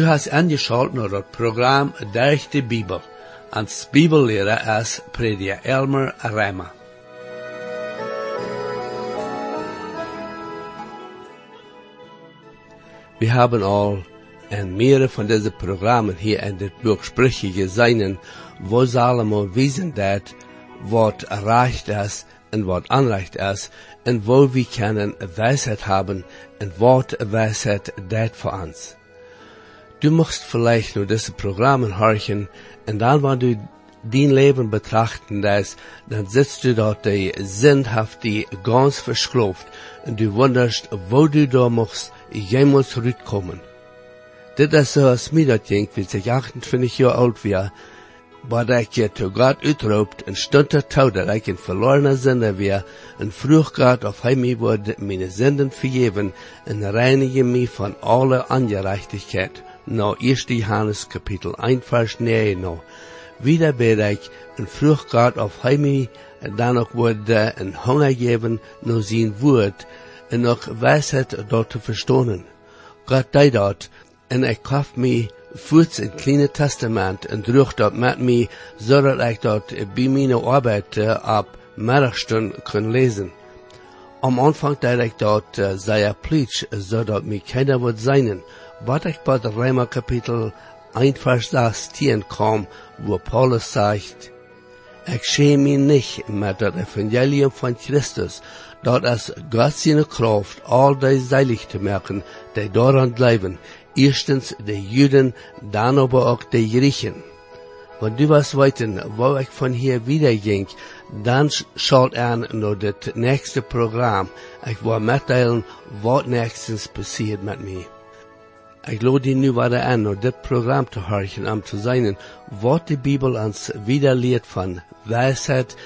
Du hast angeschaut naar het programma Durch de Bibel. Als Bibellehrer ist Prediger Elmer Reimer. Wir haben all en mehrere von diesen Programmen hier in dit Buch Sprüche gesehen, wo Salomo wiesen dat, wat erreicht ist und wat anreicht ist, und wo wir können Weisheit haben und wat Weisheit dat für uns. Du musst vielleicht nur diese Programme horchen, und dann, wenn du dein Leben betrachten das, dann sitzt du dort die sinnhaft, die ganz verschluft, und du wunderst, wo du da musst, jemals zurückkommen. Dit is zoals mij dat denkt, wie ik 28 jaar oud was, wat ik je tot God uitroept en stond er toe dat ik een verlorene zender was, en vroeg God of hij mij wordt mijn zinden vergeven en reinige mij van alle ongerechtigheid. Nou, 1 Johannes kapitel 1 vers 9 nou. Wieder bid ik en vroeg God of hij mij dan ook wordt een honger geven naar zijn woord en ook wijsheid dat te verstaan. God deed dat en ik kocht me voets in kleine testament en droeg dat met me, zodat ik dat bij mijn arbeid uh, op middagstund kon lezen. Am Anfang deed ik dat uh, zeer plicht, zodat me keiner wordt zijn. Wat ik bij de Römer kapitel 1 vers 16 kwam, wo Paulus sagt, ik schäme mich nicht met het evangelium van Christus, dat es Gott seine Kraft, all die seilig te maken, die daran bleiben, Eerstens de Juden, dan aber auch de Griechen. Wenn du was weiten, wo ich von hier wieder ging, dann schaut an nur das nächste Programm. Ich will mitteilen, was nächstens passiert mit mir. Ich lade dir nu weiter an, nur das Programm zu horchen, um zu sein, was Bibel uns wieder lehrt von Weisheit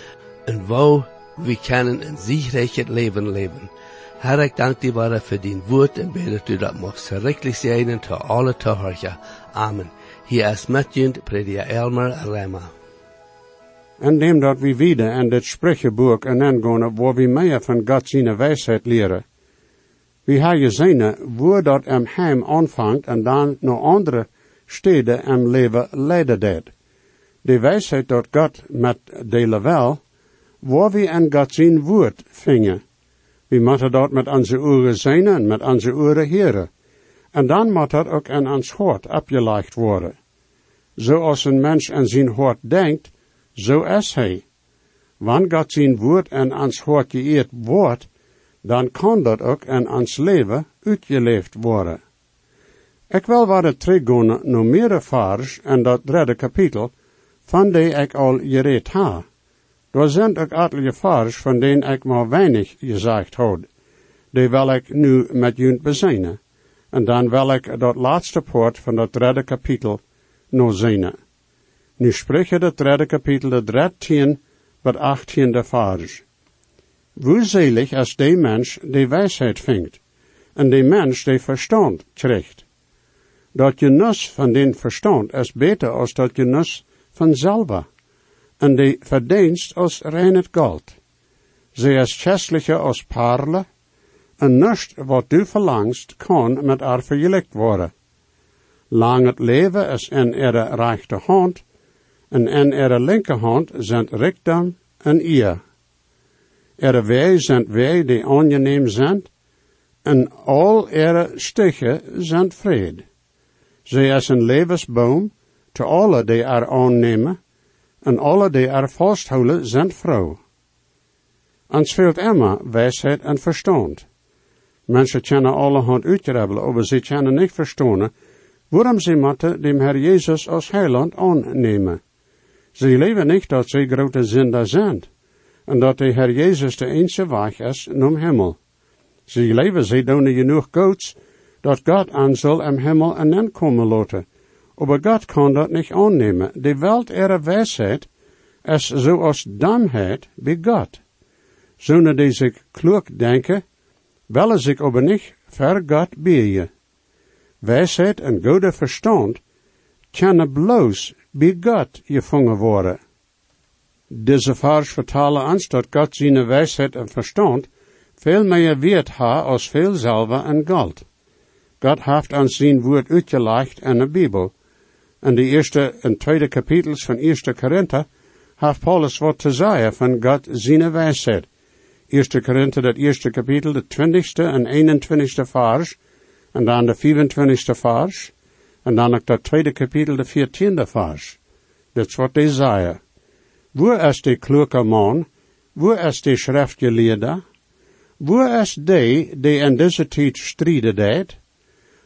und wo wir können ein siegreiches Leben leben. Herr, ik dank dir bara für din Wort und bete du dat mocht verrecklich sein zu alle Zuhörer. Amen. Hier ist Matjund, Prediger Elmer Rema. En dem dat we wieder in dit Sprüchebuch anangehen, wo wir mehr von Gott seine Weisheit lehren. Wir haben gesehen, wo dat im Heim anfängt und dann noch andere Städte im Leben leiden det. Die Weisheit dat Gott met delen wel, wo wir in Gott sein Wort fingen. We moeten dat met onze oren zijn en met onze oren heren. En dan moet dat ook in ons hart opgelegd worden. Zoals een mens in zijn hart denkt, zo is hij. Wanneer God zijn woord in ons hart geëerd wordt, dan kan dat ook in ons leven uitgeleefd worden. Ik wil wat teruggaan naar meer vers in dat derde kapitel, van die ik al gereed heb. Er zijn ook etliche vers van denen ik maar weinig gezegd had. Die wil ik nu met jullie bezinnen. En dan wil ik dat laatste poort van dat derde kapitel nog zinnen. Nu spreken het derde kapitel de dertien tot achttiende vers. Hoe selig is die mens die wijsheid vindt, en die mens die verstand krijgt. Dat genus van den verstand is beter als dat genus van zelf en die verdienst als het goud. Zij is chestlicher als parle, en niets wat du verlangst kan met haar vergelijkt worden. Lang het leven is in ihre rechte hand, en in ihre linkerhand zijn rijkdom en eer. Ihre wij zijn wij die aangeneem zijn, en al ihre stichen zijn vrede. Zij is een levensboom, te alle die er aannemen, en alle die er vasthouden zijn vrouw. Ons fehlt immer wijsheid en verstand. Mensen kennen allerhand uitkrabbelen, maar ze kennen niet verstaan waarom ze moeten dem Herr Jezus als heiland aannemen. Ze leven niet dat ze grote zinder zijn, en dat de Herr Jezus de enige weg is naar hemel. Ze leven ze doen genoeg goeds, dat God aan zal im hemel en komen laten, aber Gott kan dat niet aannemen. De Welt ihre wijsheid is zoals damheid bij God. Zonder die zich klug denken, willen zich aber niet ver God je. Wijsheid en goede verstand kunnen bloos bij God gevangen worden. Deze vers vertalen ons dat God zijn wijsheid en verstand veel meer weet ha als veel zelf en geld. God heeft aan zijn woord uitgelegd in de Bijbel. In de eerste en tweede kapitels van eerste Korinthe heeft Paulus wat te zeggen van God zijn wijsheid. Eerste Korinthe, dat eerste kapitel, de twintigste en 21ste vers, en dan de 24ste vers, en dan ook dat tweede kapitel, de 14e vers. Dat is wat hij zei. Waar is de kloeke man? Waar is de schriftgeleerde? Waar is die, die in deze tijd strijden deed?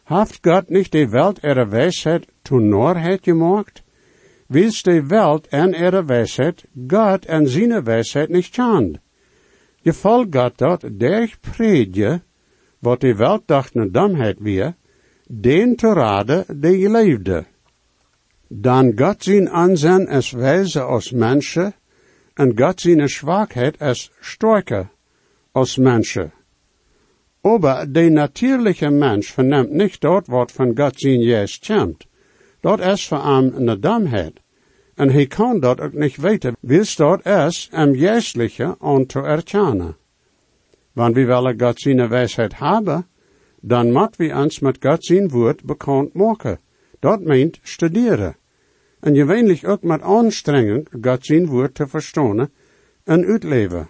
Heeft God niet de Welt ihre wijsheid toen Norheid gemaakt? Wils de Welt en ihre wijsheid God en zijn wijsheid niet? Je volgt God dat der predje, wat de Welt dacht naar domheid weer, den te raden die leefde. Dan God zijn aanzien als wijze als mensen, en God zijn zwakheid als sterker als mensen. Aber de natuurlijke mens verneemt niet dat wat van God zijn juist komt. Dat is voor hem een domheid. En hij kan dat ook niet weten, wils dat is hem juistliche om te erkennen. We willen God zijn wijsheid hebben, dan moet we ons met God zijn woord bekend maken. Dat meent studeren. En gewöhnlich ook met aanstrenging God zijn woord te verstaan en uitleven.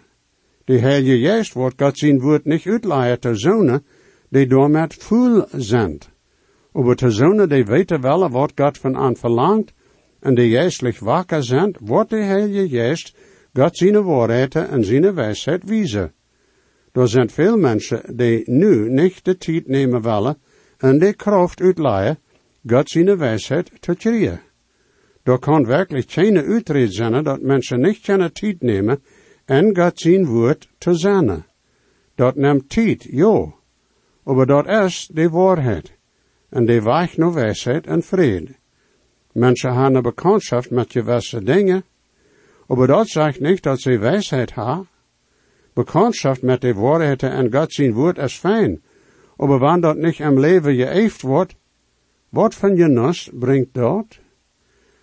De Heilige Geest wordt God zijn woord niet uitleiden te zonen, die door met voel zijn. Aber te zonen die weten wel wat God van aan verlangt, en die geestelijk wakker zijn, wordt de Heilige Geest God zijn waarheden en zijn wijsheid wijzen. Er zijn veel mensen die nu niet de tijd nemen willen en die kracht uitleiden, God zijn wijsheid te krijgen. Er kan werkelijk geen uitreden zijn dat mensen niet kunnen tijd nemen en God zijn woord te zijn. Dat neemt tijd, ja. Maar dat is de waarheid. En die weigt naar wijsheid en vrede. Mensen hebben een bekendschap met gewisse dingen, maar dat zegt niet dat ze wijsheid hebben. Bekendschap met de waarheid en God zijn woord is fijn. Maar wanneer dat niet im leven geëeft wordt, wat van je nus brengt dat?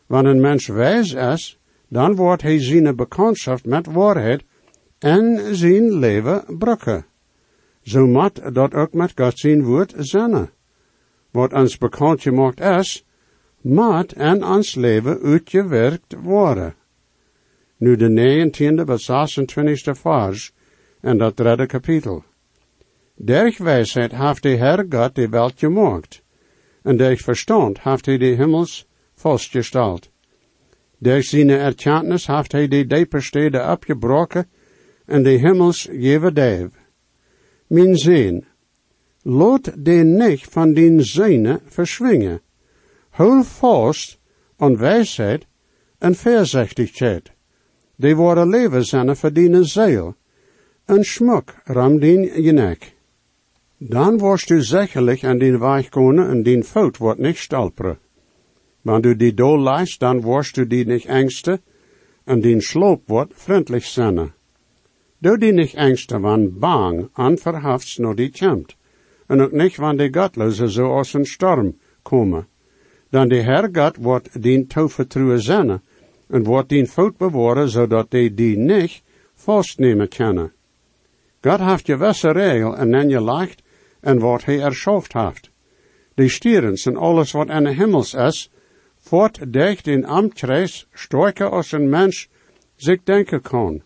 Wanneer een mens wijs is, dan wordt hij zijn bekendschap met waarheid en zijn leven brukken. Zo moet dat ook met God zijn woord zijn. Wat ons bekend gemaakt is, moet en ons leven uitgewerkt worden. Nu de 19e tot 26e vers en dat derde kapitel. Durch wijsheid heeft de Herr God de welt gemaakt, en durch verstand heeft hij de himmels vastgesteld. Durch zijn erkenntnis heeft hij de diepe steden abgebroken en de himmels geven dev. Mijn zin, laat den nicht van den zijne verschwingen. Hul vast aan wijsheid en veerzichtigheid. Die worden levenszinnen verdienen zeil. En schmuck ram din je nek. Dan worst du zekerlijk aan den weg komen en den fout wordt niet stalperen. Wanneer du die dol leist, dan worst du die niet angsten en den sloop wordt vriendelijk zinnen. Doe die niet angsten van bang aan verhafts no die komt. En ook niet van de godloze zo als een storm komen. Dan de Herr God wordt dien toevertrouwen zinnen en wordt dien fout bewaren zodat die die niet vastnemen kunnen. God heeft je wesse regel en nen je leicht en wat hij erschaft heeft. Die stierens en alles wat in de hemels is, dicht in amtkreis sterker als een mens zich denken kan.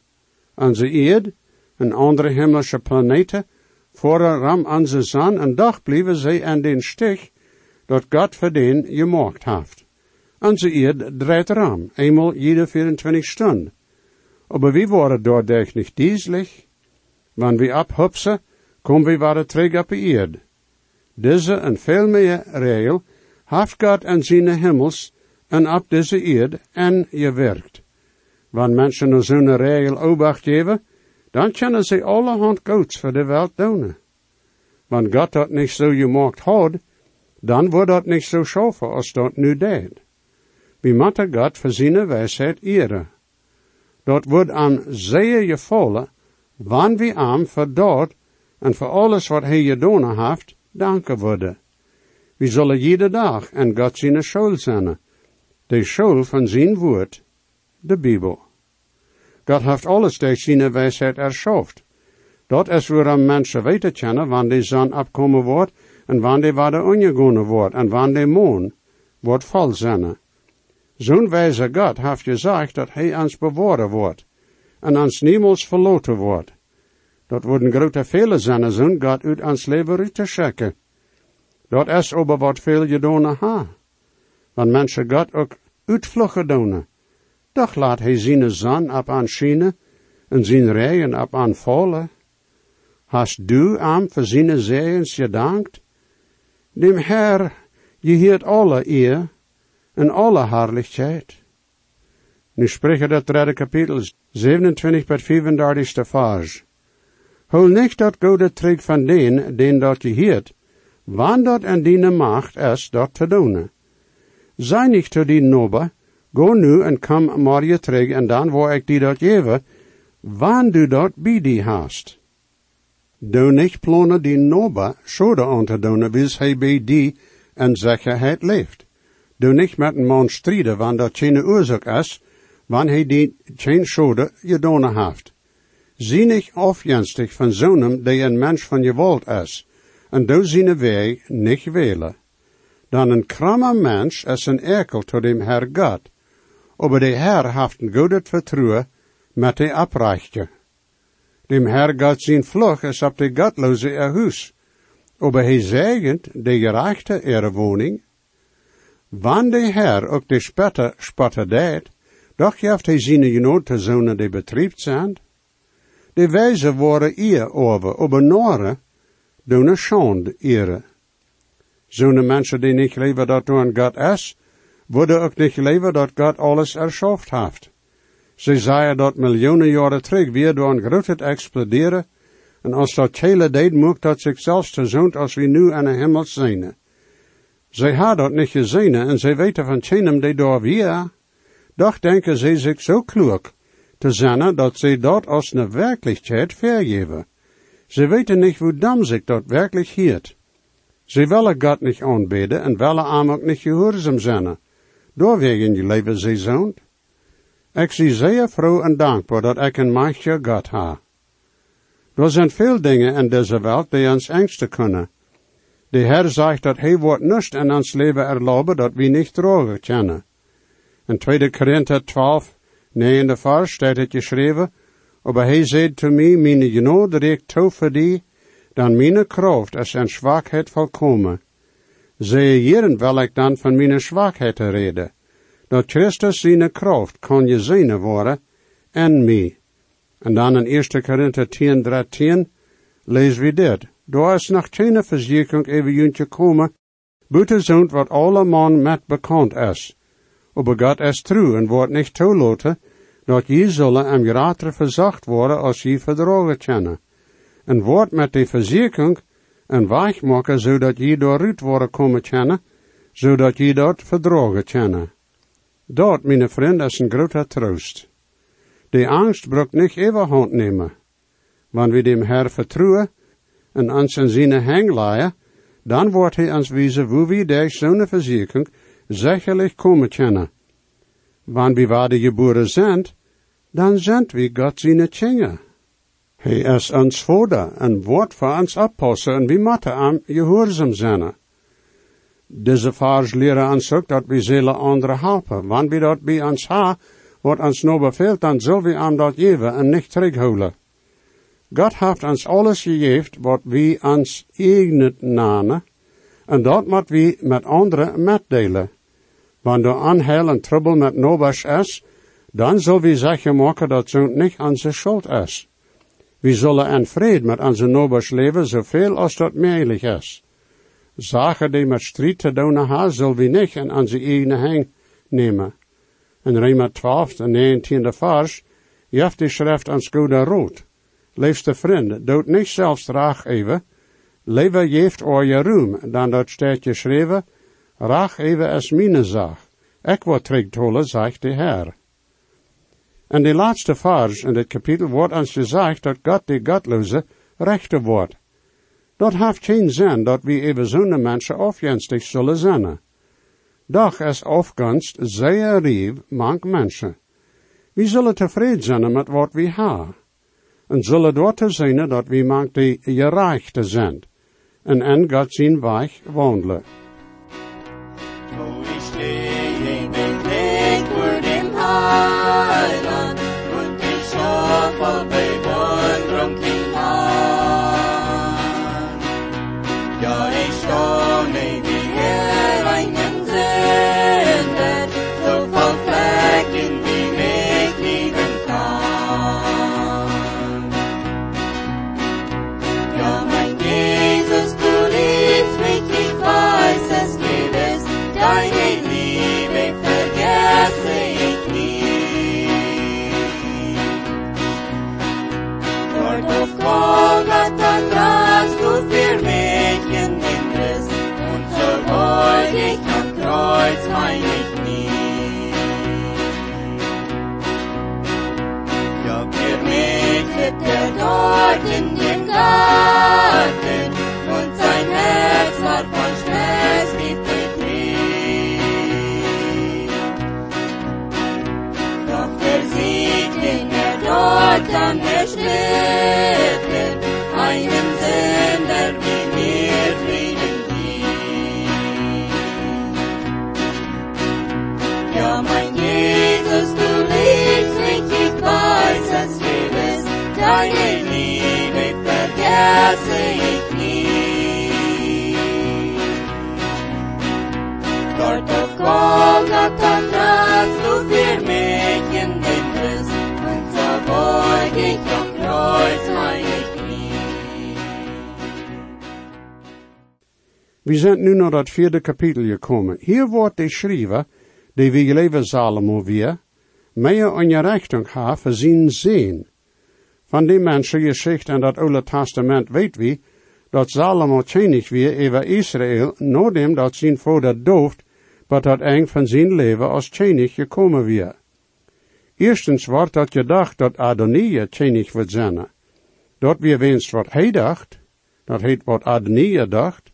Onze eerd en andere hemelse planeten, voor ram onze zon en dag blijven zij in den stich dat God voor den gemaakt heeft. Onze eerd draait ram, eenmaal jede 24 stunden. Aber wie worden door niet dieselig? Wanneer we abhupsen, komen we weer terug op de eerd. Deze en veel meer regel heeft God en zijn hemels en op deze eerd en je werkt. Wanneer mensen naar zo'n regel obacht geven, dan kunnen ze allerhand goeds voor de wereld doen. Wanneer God dat niet zo gemaakt had, dan wordt dat niet zo schaffen als dat nu deed. We moeten God voor zijn wijsheid eren. Dat wordt aan zeer gevallen wanneer we aan voor dat en voor alles wat hij gedaan heeft, danken worden. We zullen iedere dag en God zijn school zijn, de school van zijn woord, de Bijbel. God heeft alles door zijn wijsheid erschaft. Dat is waarom mensen weten kennen wanneer de zon opkomen wordt en wanneer de ongegonen wordt, en wanneer moon wordt vol zijn. Zo'n wijze God heeft gezegd dat hij ons bewaren wordt, en ons niemals verloten wordt. Dat worden grote vele zijn, zo'n God uit uit te schikken. Dat is over wat veel je doen ha. Want mensen God ook uitvluchten doen. Doch laat hij zijn zon op aan en zijn regen op aan vallen. Hast du am voor zijn zegens gedankt? Dem Herr geheert alle eer en alle herrlichkeit. Nu spreken dat derde kapitel 27 per 35 vers. Hol nicht dat gode trig van den, den dat geheert, wann dat en die macht is dat te doen. Zij niet te die nobe, go nu en kom maar je en dan wil ik die dat geven, wann du dat bij die hast. Doe niet plannen die nobe schode aan te doen, wils hij bij die en zekerheid leeft. Doe niet met een man strijden, wanneer dat geen oorzaak is, wanneer hij die geen schode gedaan heeft. Zie niet afjenstig van zonem die een mens van je woord is, en doe zijn wij niet willen. Dan een kramme mens is een ekel tot dem Herr God, aber de Herr heeft een goede vertrouwen met de abreichte. Dem Herr God zijn vlug is op de godloze er huis, aber hij zegent de gerechte er woning. Wann de Herr ook de spetter spotte deed, doch heeft hij zijn genoten zonen die betriebt zijn. De wijze worden eer over, aber noren doen een schande ere. Zo'n mensen die niet leven dat door God is, worden ook niet leven dat God alles erschaft heeft. Ze zeiden dat miljoenen jaren terug weer door een groot exploderen, en als dat hele deed, moet dat zichzelf te als we nu aan de hemel zijn. Zij hadden dat niet gezien en zij weten van Chenem die door weer. Doch denken ze zich zo kloek te zijn dat ze dat als een werkelijkheid vergeven. Ze weten niet hoe dam zich dat werkelijk hield. Ze willen God niet aanbidden en willen hem ook niet gehoorzaam zijn. Doorwegen je leven ze zoont. Ik zie zeer vroeg en dankbaar dat ik een meisje God ha. Er zijn veel dingen in deze wereld die ons angsten kunnen. De Heer zegt dat hij wordt niet in ons leven erlauben dat we niet drogen kennen. In 2 Korinther 12, 9 vers staat het geschreven, aber hij zei te mij, mijn genode reek toe voor dan mijn kracht is en zwakheid volkomen. Zij hierin wil ik dan van mijn zwakheid reden. Dat Christus zijn kracht kan je zijn worden en mij. En dan in 1 Korinther 10, 13 lezen we dit. Door is nog geen verzekering even juntje komen, buiten zo'n wat alle man met bekend is. Aber God is true en wordt niet toelaten, dat je zullen am grater verzacht worden als je verdragen kennen. En wordt met de verzekering en maken, zodat je dooruit worden komen kennen, zodat je dat verdragen kennen. Dat, mijn vriend, is een grote troost. De angst brok niet hand nemen. Wanneer we dem Herr vertrouwen en ons in zijn hang laaien, dan wordt hij ons wijzen hoe we deze zo'n verzekering zekerlijk komen kennen. Wanneer we waar de geboren zijn, dan zijn we God zijn tjingen. Hij is ons vader en wordt voor ons oppassen en we moeten hem gehoorzaam zijn. Deze vers leren ons ook dat we zullen anderen helpen. Wanneer we dat bij ons ha, wat ons nou beveelt, dan zullen we hem dat geven en niet terughouden. God heeft ons alles gegeven wat we ons eigen namen, en dat moet we met anderen metdelen. Wanneer aanhel en trouble met nobas is, dan zullen we zeggen maken dat zo'n niet onze schuld is. We zullen in vrede met onze nobas leven, zoveel als dat mogelijk is. Zaken die met strijd te doen hebben, zullen we niet in onze eigen hang nemen. In Rema 12, de 19e vers, heeft de schrift ons goede rood. Liefste vriend, doet niet zelfs raag even, leven heeft oor je roem, dan dat staat geschreven, raag even is mijn zaak. Ik word terugtolen, zegt de Heer. En de laatste vers in dit kapitel wordt ons gezegd dat God de godloze rechter wordt. Dat heeft geen zin dat we even zo'n mensen afjenstig zullen zijn. Doch is afgunst zeer rief mank mensen. We zullen tevreden zijn met wat we hebben. En zullen door te zijn dat we mank de gerechte zijn. en en God zijn weg wandelen. Wo We zijn nu naar dat vierde kapitel gekomen. Hier wordt de schrijver, die we leven Salomo weer, meer ongerechting ha voor zijn. Van die mensen geschicht in dat Oude Testament weet we, dat Salomo tjenig weer over Israël, nadat dat zijn vader dooft, wat dat eng van zijn leven als tjenig gekomen weer. Eerstens wordt dat gedacht dat Adonia tjenig wordt zijn. Dat weer wenst wat hij dacht, dat heet wat Adonia dacht,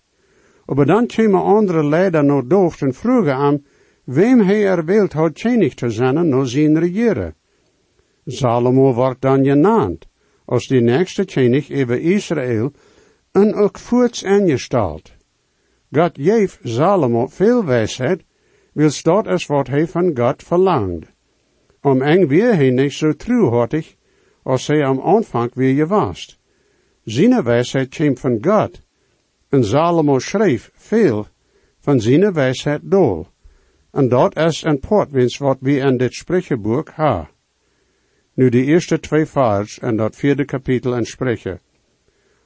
maar dan kwamen andere leider en vroegen aan wem hij er wilt tjenig te zijn naar zijn regeren. Salomo wordt dan genaamd als de nächste tjenig over Israël en ook voorts ingesteld. God geeft Salomo veel wijsheid, wil dat is wat hij van God verlangt. Om eng weer hij niet zo truehartig als hij am aanvang weer gewast. Zijn wijsheid kwam van God, en Salomo schreef veel van zijn wijsheid door. En dat is een portwinst wat we in dit spreekboek ha. Nu de eerste twee vers en dat vierde kapitel in spreken.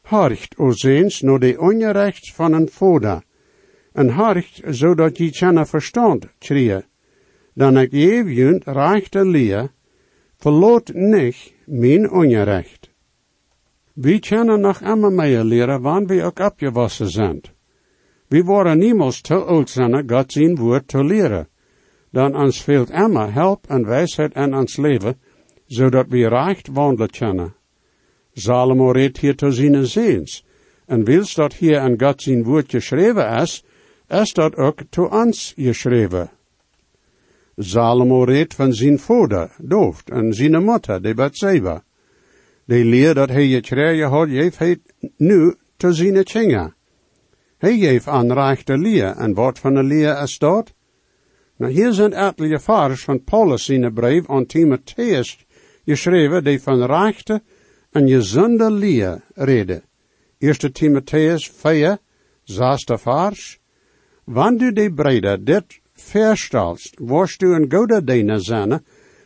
Harcht o zeens no de ongerecht van een voda, en harcht zodat je tjena verstand trieë. Dan ik jeevjunt reichte leer, verloot nicht mijn ongerecht. We kennen nog immer meer leren wanneer we ook abgewassen zijn. We worden niemals te oud zijn God zijn woord te leren. Dan ons fehlt immer help en wijsheid in ons leven, zodat we recht wandelen kunnen. Salomo redt hier te zijn zeens, en wils dat hier in God zijn woord geschreven is, is dat ook te ons geschreven. Salomo redt van zijn vader, Dooft, en zijn moeder, de Bathseba. De leer dat hij gekregen had, heeft hij nu te zijn tjinga. Hij geeft aan rechte leer, en wat van de leer is dat? Nou, hier zijn etliche vers van Paulus zijn brief aan Timotheus geschreven, die van rechte en gezonde leer reden. 1 Timotheus 4, zesde vers. Wanneer de breder dit verstelst, worst du een goede diener zijn,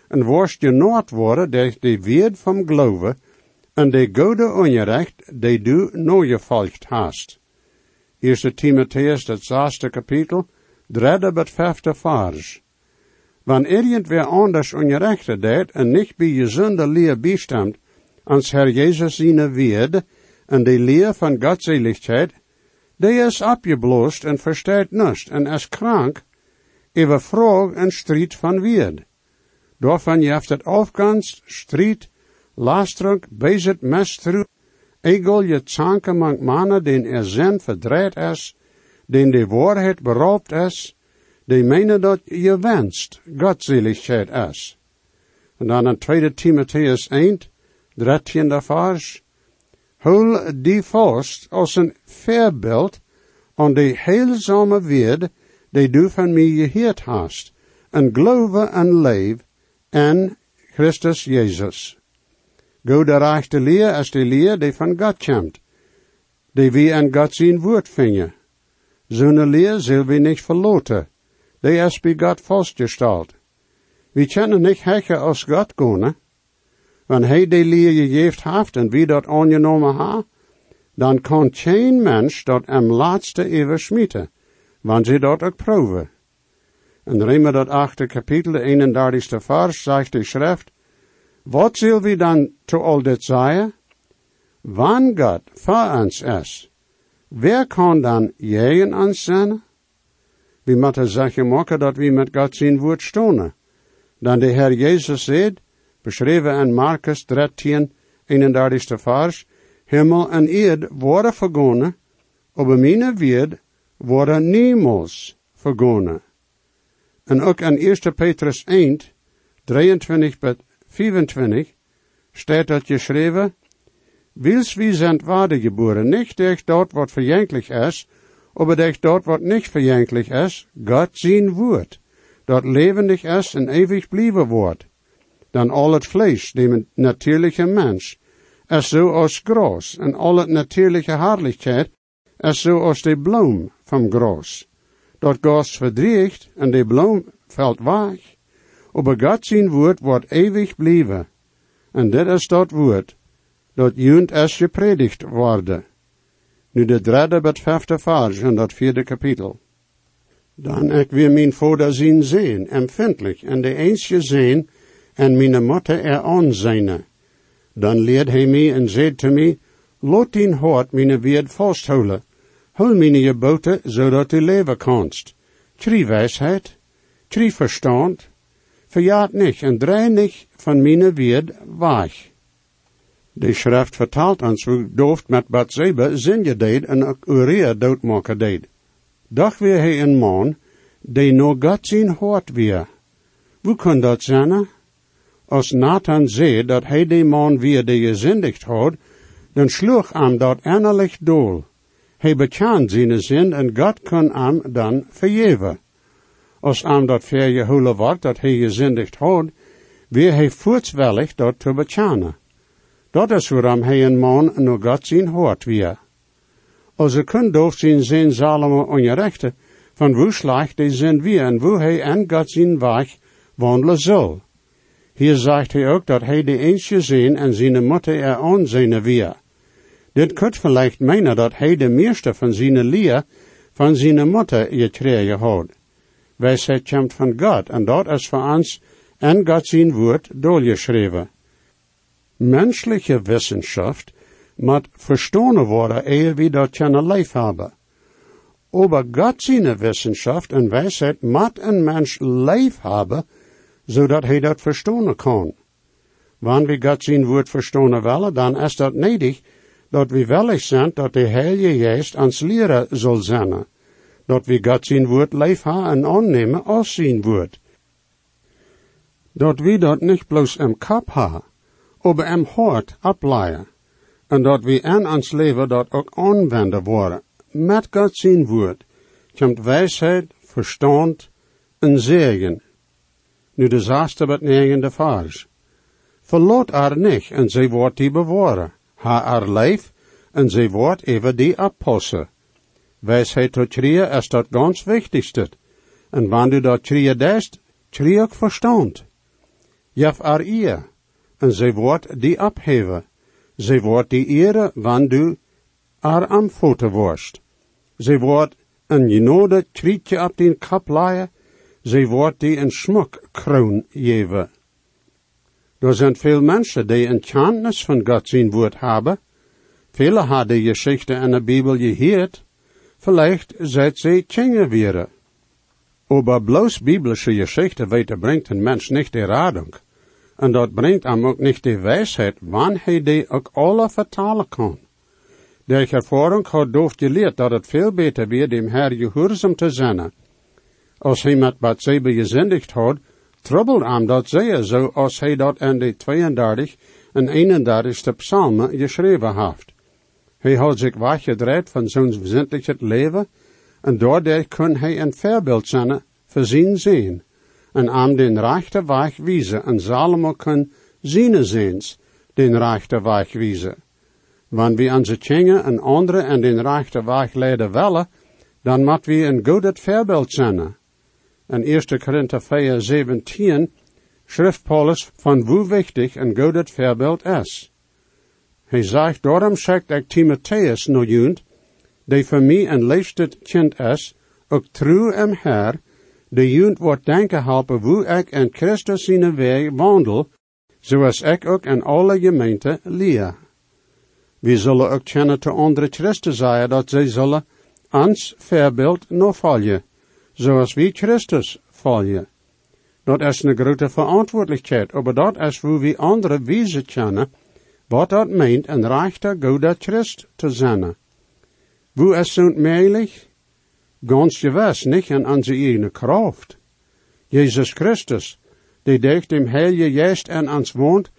en worst je nooit worden door de weerd van geloven, en de goede onrecht die du nagevolgd hast. 1 Timotheus, dat zesde kapitel, derde bet vijfde vers. Wanneer irgendwer anders ongerechte deed en niet bij gezonde leer bijstemt, ans Herr Jezus zijn weerd en de leer van Godseligheid, die is abgeblost en versteht nust en is krank, over vraag en strijd van weerd. Daarvan jeft het afganst, strijd, lastdruk, bezit mestru, egel je zanke mank mannen, den er zin verdreid is, den de waarheid beroopt is, die menen dat je wenst, Godseligheid is. En dan in 2 Timotheus 1, 13 vers, Hul die vast als een verbeeld aan de heilzame word die du van mij geheerd hast, en geloven en leef en Christus Jezus. Go de rechte leer als de leer die van God komt, die wie aan God zijn woord vingen. Zo'n leer zullen we niet verloten, die is bij God vastgesteld. We kunnen niet hekken als God gaan, wanneer hij die leer gegeven heeft en wie dat aangenomen ha, dan kan geen mens dat am laatste eeuwen smieten, wanneer ze dat ook proeven. En Rema dat achte kapitel, de 31ste vers, zegt de schrift, wat zullen we dan to al dit zeggen? Wann God voor ons is, wer kan dan jegen ons zijn? We moeten zeggen maken dat we met God zijn woord stonen. Dan de Heer Jezus zegt, beschreven in Marcus 13, 31 vers, Himmel en eerd worden vergonnen, aber mijn woord worden niemals vergonnen. En ook in 1 Petrus 1, 23 tot 25, staat dat geschreven, Wils wie zijn geboren, niet durch dort wat verjankelijk is, aber durch dort wat niet verjankelijk is, God zijn woord, dat levendig is en eeuwig blijven wordt. Dan al het vlees, de natuurlijke mens, is zo als gras, en al het natuurlijke hartelijkheid is zo als de bloem van gras. Dat gras verdriegt en de bloem valt weg. Aber God zijn woord wordt eeuwig blijven. En dit is dat woord, dat junt is gepredigd worden. Nu de derde bet vijfde vers in dat vierde kapitel. Dan ik weer mijn vader zien zijn, empfindelijk, en de eensje zijn, en mijn motte er aan zijn. Dan leert hij mij en zei te mij, laat dien hart mijn weerd vasthouden. Hul mijn geboten, zodat u leven kanst. Drie wijsheid, drie verstand, verjaart niet en draai niet van mijn weerd weg. De schrift vertaalt ons hoe dooft met Bathseba zinje deed en Uria doodmaken deed. Doch weer hij een man, die no God zijn hart weer. Hoe kan dat zijn? Als Nathan zei dat hij de man weer die gezindigd had, dan sloeg hem dat innerlijk doel. Hij bekend zijn zin en God kan hem dan vergeven. Als hem dat vergeholen wordt dat hij gezindigd had, weer hij voortswillig dat te bekennen. Dat is waarom hij een man nog God zijn hoort weer. Als er kunt doof zijn zin Salomo ongerechte, van wo slecht die zijn weer en wo hij en God zijn weg wandelen zal. Hier zegt hij ook dat hij de eensje zijn en zijn motte er aan zijn weer. Dit kunt vielleicht meinen dat hij de meeste van zijn leer van zijn motte gekregen had. Wijsheid komt van God en dat is voor ons en God zijn woord doorgeschreven. Menschliche Wissenschaft moet verstonen worden eer wie dat kunnen lijf hebben. Aber Gott seine Wissenschaft en wijsheid moet een mens lijf hebben, zodat hij dat verstonen kan. Wanneer we God zijn woord verstonen willen, dan is dat nedig dat we willig zijn dat de Heilige Geest ons leren zal zijn. Dat we God zijn woord hebben en aannemen als zijn woord. Dat we dat niet bloos im kop hebben, aber im hart ableien. En dat we in ons leven dat ook aanwenden worden. Met God zijn woord komt wijsheid, verstand en zegen. Nu de zaaste wat negende vers. Verloot haar niet en zij wordt die bewaren. Ha haar lijf en zij wordt even die apostel. Wijsheid tot trieën is dat ganz wichtigste. En wanneer du dat trieën dest, trieën ook verstand. Jef haar eer en zij wordt die abheven. Zij wordt die ere wanneer du haar amfoten worst. Zij wordt een genode trietje op die kap zij wordt die een smokkroon geven. Er zijn veel mensen die een kennis van God zijn woord hebben. Vele hadden geschichten in de Bibel gehoord. Vielleicht zij tjenge weer. Aber bloos biblische Geschichte weten brengt een mens niet de radung. En dat brengt hem ook niet de wijsheid, wanneer hij die ook alle vertalen kan. Der ervaring had doof geleerd dat het veel beter weer dem Herr gehoorzaam te zijn. Als hij met Bathseba gezindigd had, trouble hem dat zeer zo als hij dat in de 32 en 31ste psalmen geschreven heeft. Hij had zich weggedreid van zijn wesentliche leven, en doordat kon hij een voorbeeld zijn voor zijn zijn, en aan den rechte weg wijzen, en Salomo kon zijn zijns den rechte weg wijzen. Wanneer we onze kinderen en anderen en den rechte weg leiden willen, dan moet we een goed voorbeeld zijn. In 1 Korinther 4, 17 schrift Paulus van hoe wichtig een goed voorbeeld is. Hij zegt, daarom zegt ik Timotheus no junt, die voor mij een leefsted kind is, ook trouw en her, de junt wordt denken helpen hoe ik in Christus zijn weg wandel, zoals ik ook in alle gemeenten leer. We zullen ook kennen te andere Christen zeggen dat zij zullen ons voorbeeld nog volgen, zoals we Christus volgen. Dat is een grote verantwoordelijkheid, maar dat is hoe we andere wijzen kennen, wat dat meent een rechter goede Christ te zijn. Wo zo'n meilig? Ganz gewiss niet in onze eigen kracht. Jezus Christus, die durch dem Heilige Geest in ons woont,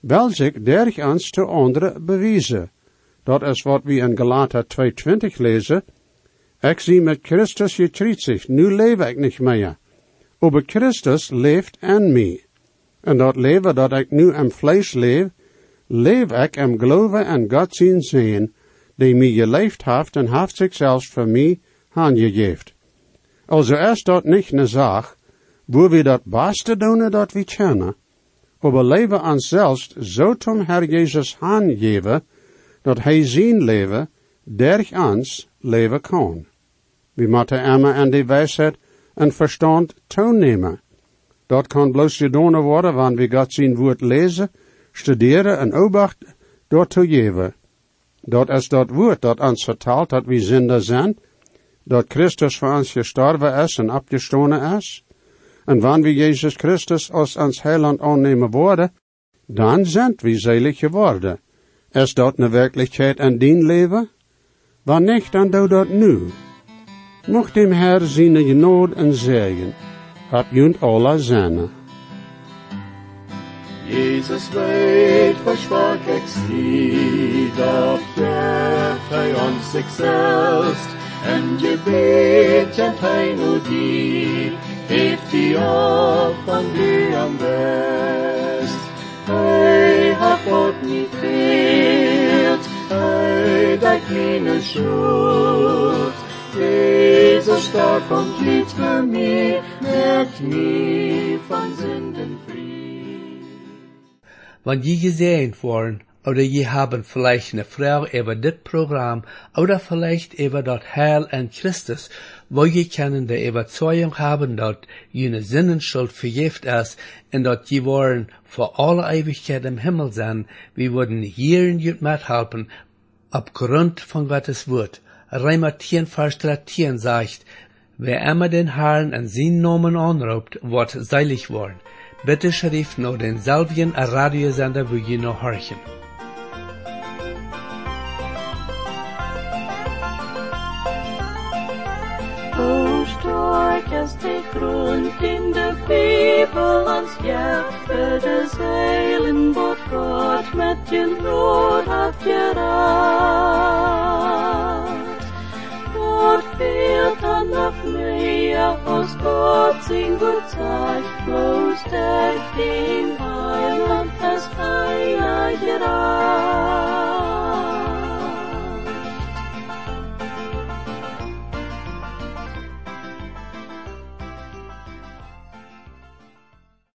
wil zich durch ons te anderen bewijzen. Dat is wat we in Galater 2,20 lezen. Ik zie met Christus gekruisigd, nu leef ik niet meer. Aber Christus leeft in mij. En dat leven dat ik nu in vlees leef, leef ik im geloven en God zien zijn, die mij geleefd heeft en heeft zichzelf voor mij aangegeven. Also is dat niet een zaak, wo we dat beste doen dat we kennen, aber leven ons zelfs zo tom Herr Jezus aangeven, dat hij zijn leven durch ons leven kan. We moeten immer en die wijsheid en verstand toenemen. Dat kan bloos gedaan worden wanneer we God zijn woord lezen, studeren en obacht te geven. Dat is dat woord dat ons vertelt dat we zinder zijn, dat Christus voor ons gestorven is en opgestonen is. En wanneer we Jezus Christus als ons heiland aannemen worden, dan zijn we zelig geworden. Is dat een werkelijkheid in dien leven? Wanneer niet, dan doe dat nu. Mocht dem Herr zijn genade en zegen. Hab junt alle zijne. Jesus weet versprach ik zie, dat geeft hij ons zichzelf. En je weet en hij nu die, heeft die op van die am best. Hij hat God niet veert, hij dat meine schuld. Jesus starb und litt für mich, merkt mich von Sünden frei. Wenn je gesehen worden, oder je haben vielleicht eine Frau über das Programm, oder vielleicht über das Heil in Christus, wo je können die Überzeugung haben, dass jene Sinnenschuld vergift ist, und dass je wollen für alle Ewigkeit im Himmel sein, wir würden hier in Jut mithelfen, aufgrund von Gottes Wort. Reimer 10, Vers 13 sagt, wer immer den Herrn an seinen Namen anruft, wird seilig worden. Bitte schrift noch den selben Radiosender, wo ihr noch horchen. Ist die Grund in der Bibel ans ja für das Heilen, wat Gott mit den Rot hat gerat. Світанах мрія Господь сингурцай, Лустер фінгалам та стая герай.